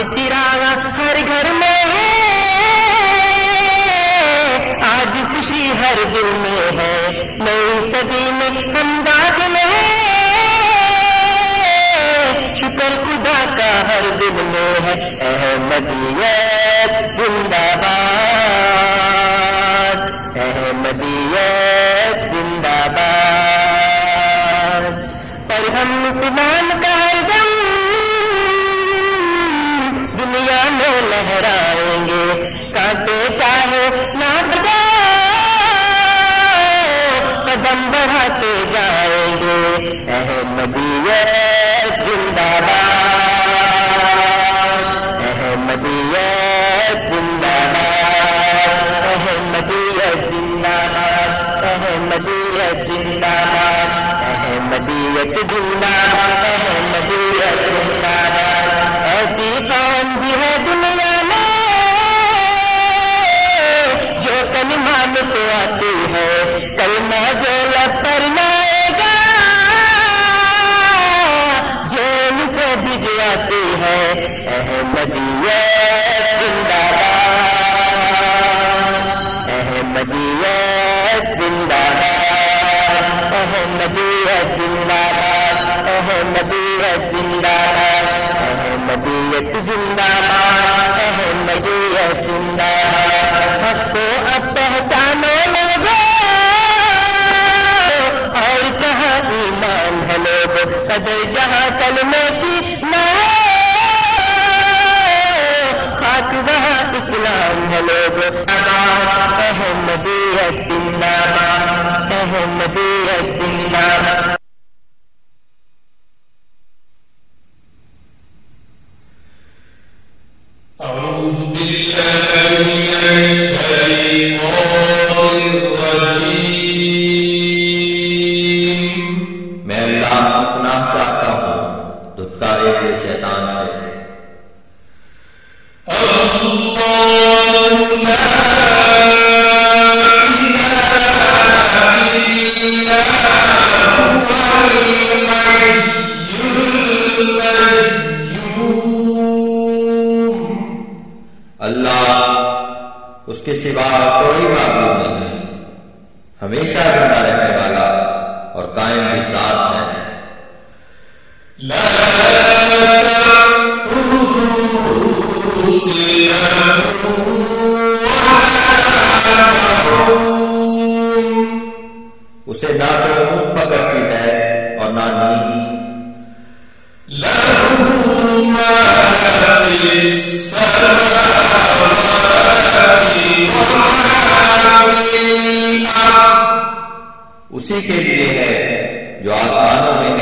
چراغ ہر گھر میں ہے۔ آج خوشی ہر دل میں ہے۔ نئی صدی میں ہمداد میں ہے شکر خدا کا ہر دل میں ہے۔ احمدیت زندہ باد۔ احمدیت زندہ باد۔ پر ہم سنا احمدیت زندہ باد احمدیت زندہ باد زندہ باد زندہ باد۔ کو اب پہچانو لوگ اور کہاں ایمان ہے لوگ صدر جہاں کلمے کی نہ خاک وہاں اسلام ہے لوگ احمدیت زندہ باد الدنيا میں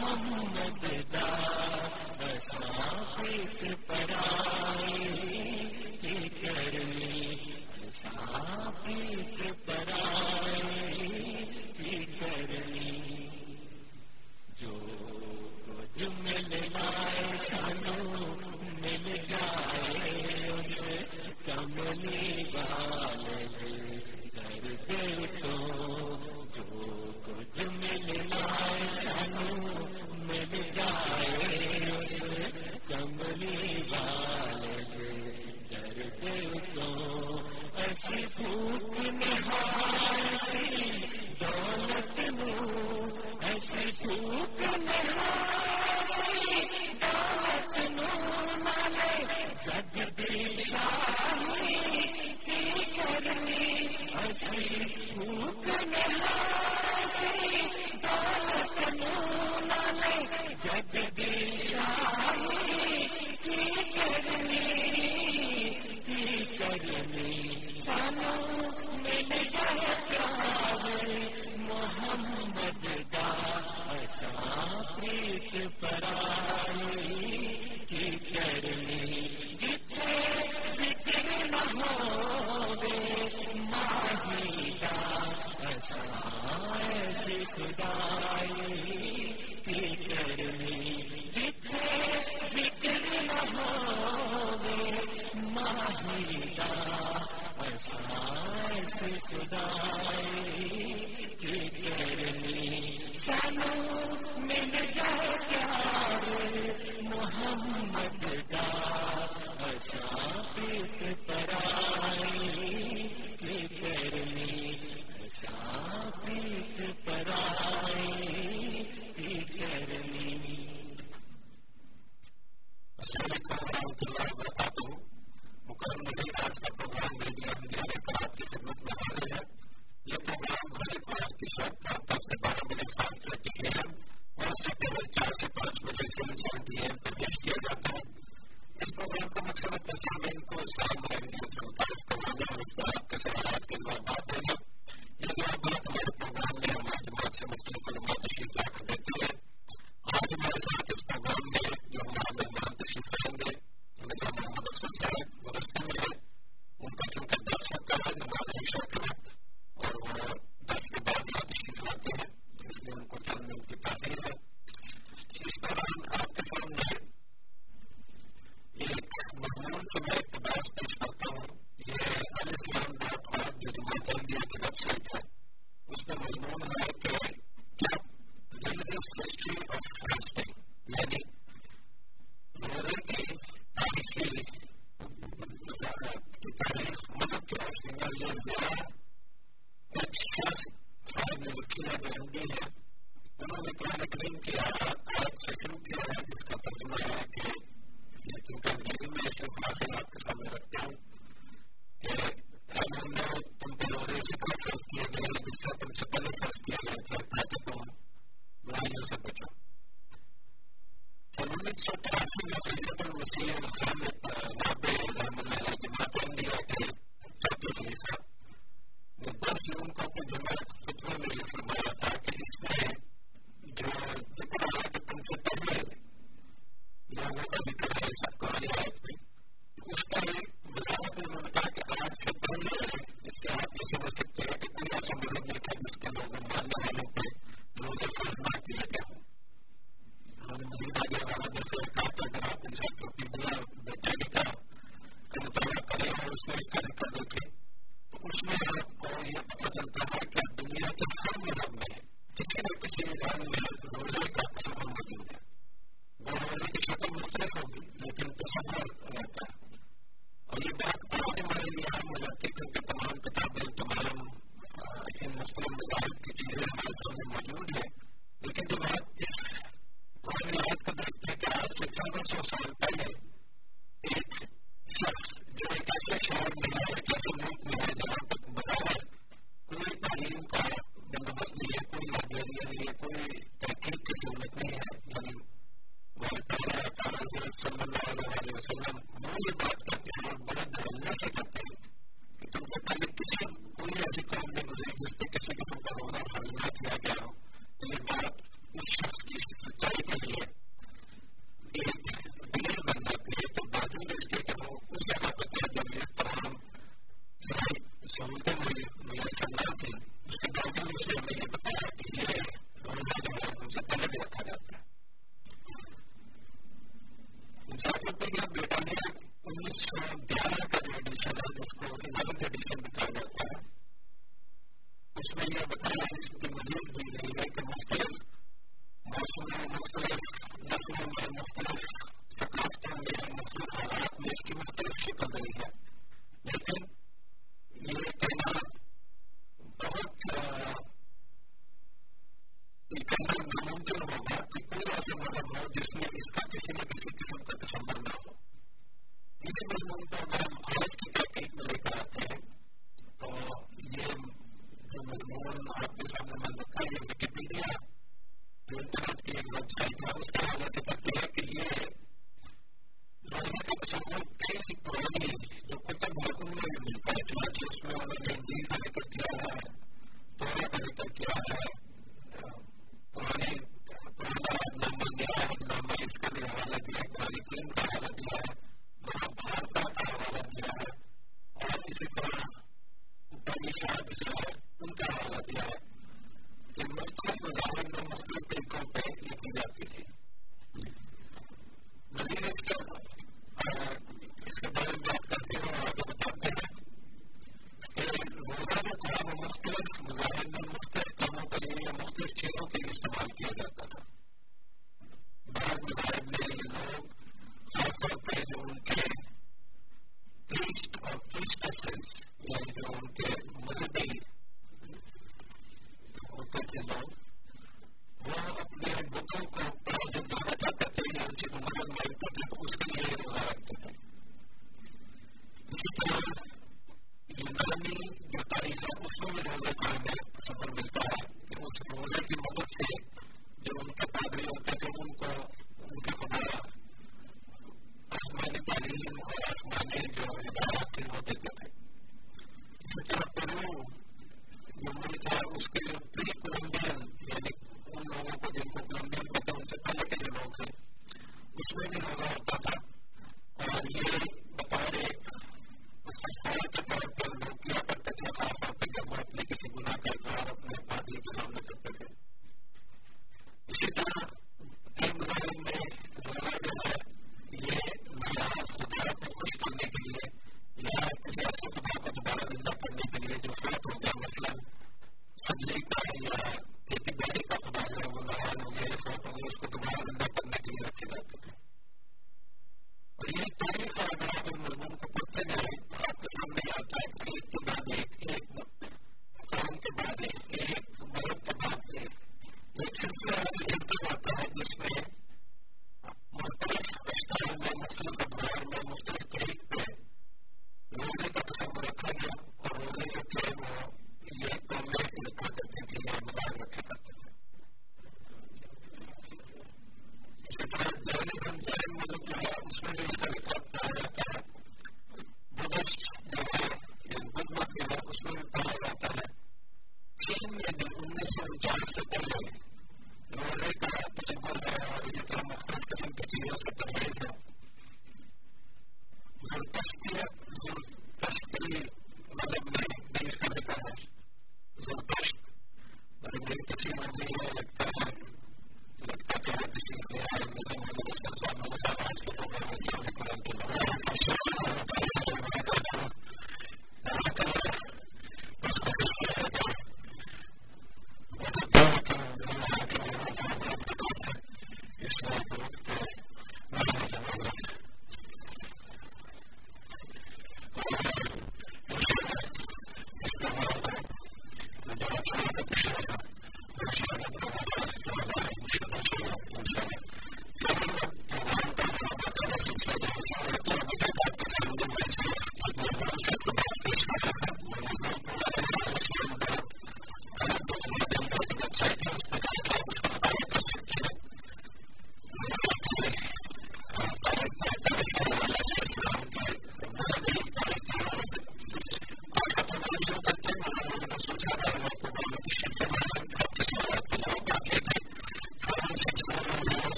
محمد دا بسا پیت پرا۔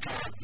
شک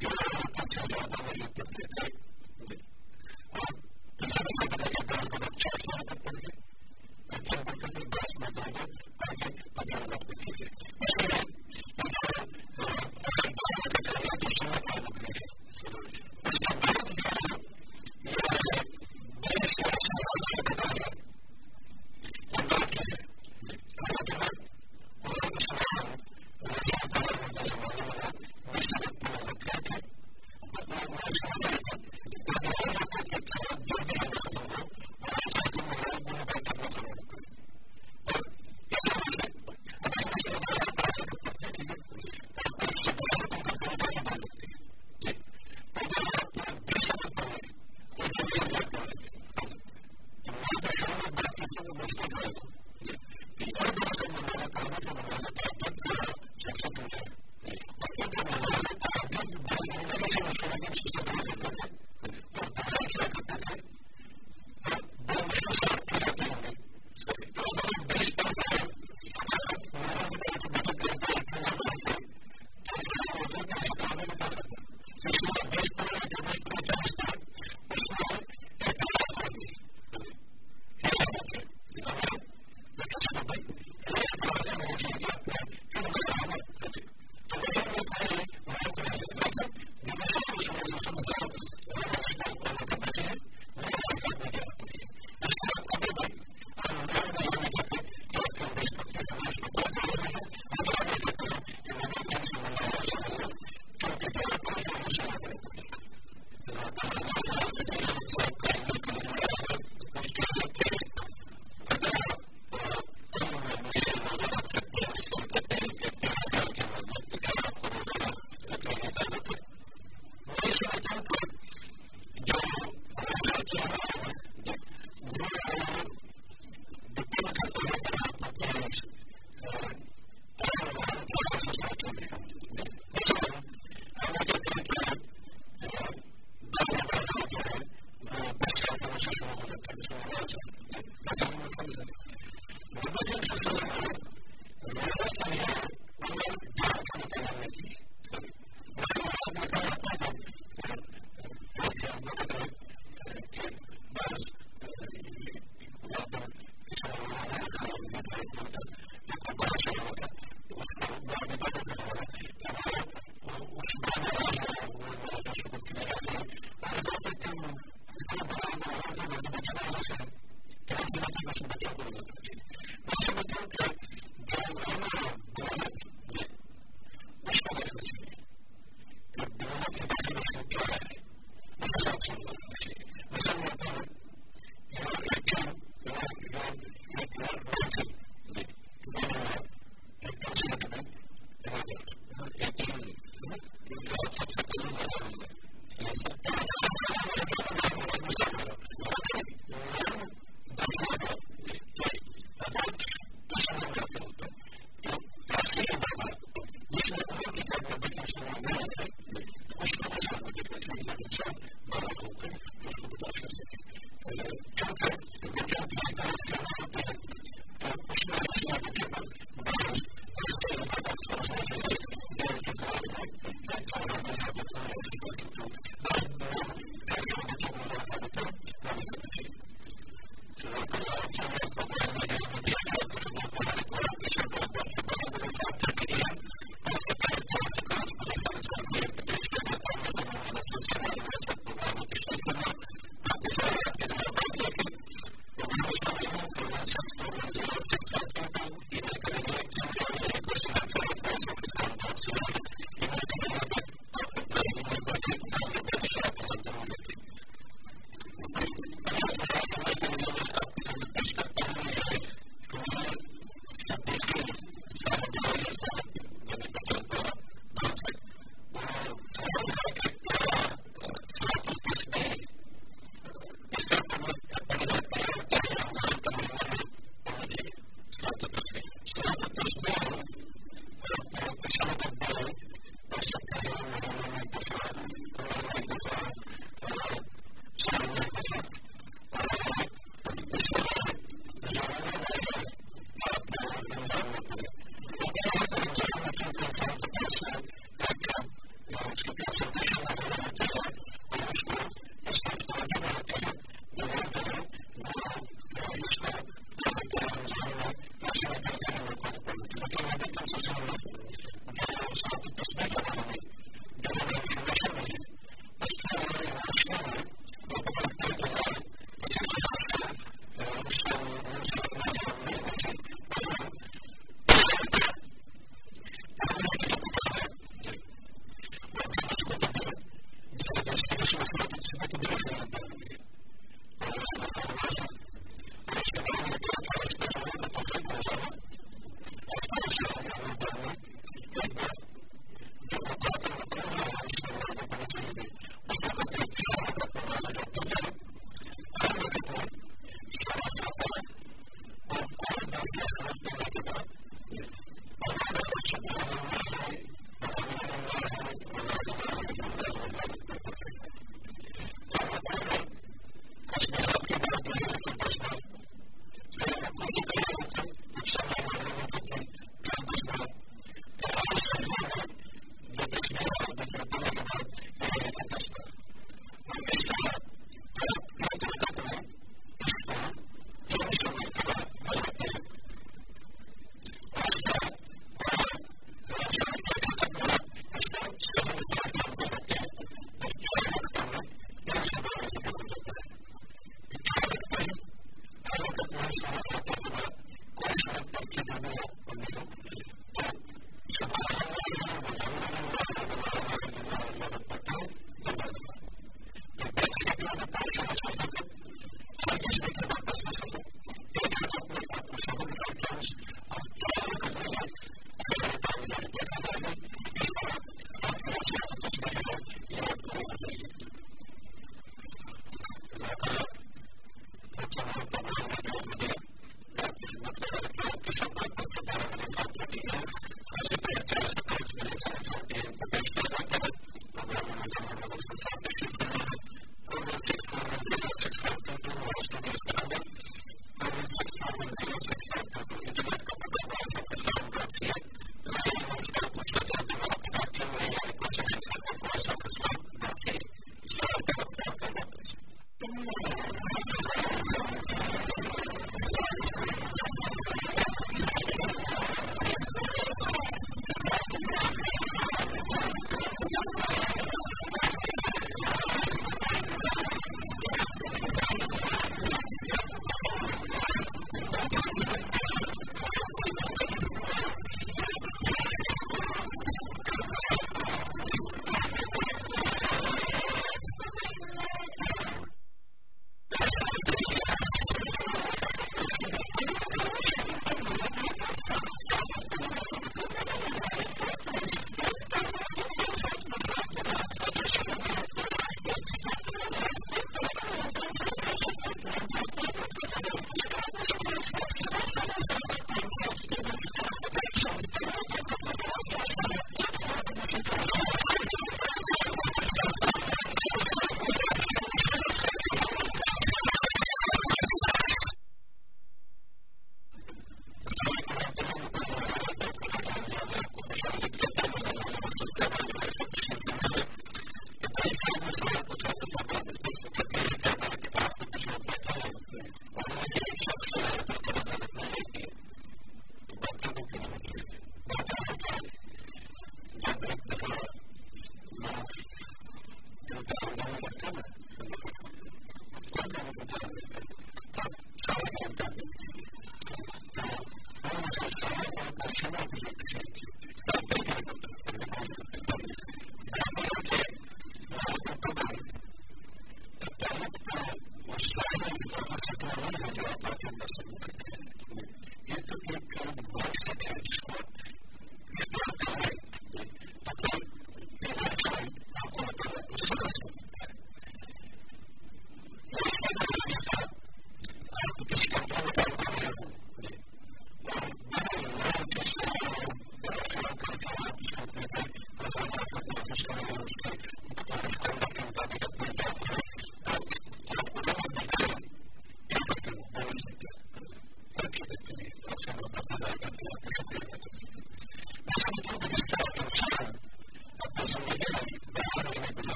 زیادہ سے کرتے تھے